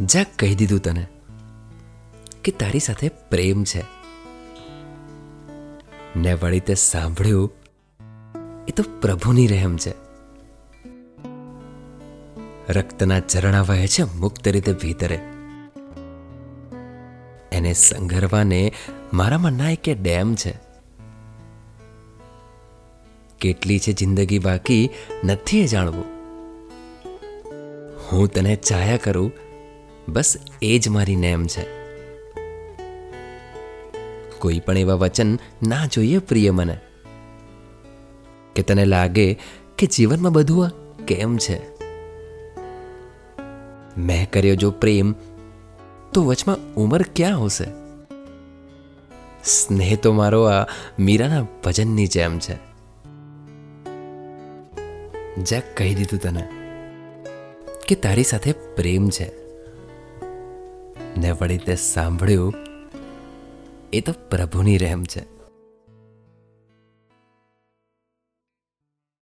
જા કહી દીધું તને કે તારી સાથે પ્રેમ છે. ને વળી તે સાંભળ્યું, એ તો પ્રભુની રહેમ છે. રક્તના ઝરણા વહે છે મુક્ત રીતે ભીતરે. એને સંઘરવાને મારામાં ના કે ડેમ છે. કેટલી છે જિંદગી બાકી નથી એ જાણવું. હું તને ચાયા કરું બસ એ જ મારી નેમ છે. કોઈ પણ એવા વચન ના જોઈએ પ્રિય મને. કે તને લાગે કે જીવનમાં બધું આ કેમ છે? મેં કર્યો જો પ્રેમ, તો વચમાં ઉંમર ક્યાં હશે? સ્નેહ તો મારો આ મીરાના ભજનની જેમ છે. જ્યાં કહી દીધું તને કે તારી સાથે પ્રેમ છે. ને વળી તે સાંભળ્યું એ તો પ્રભુની રહેમ છે.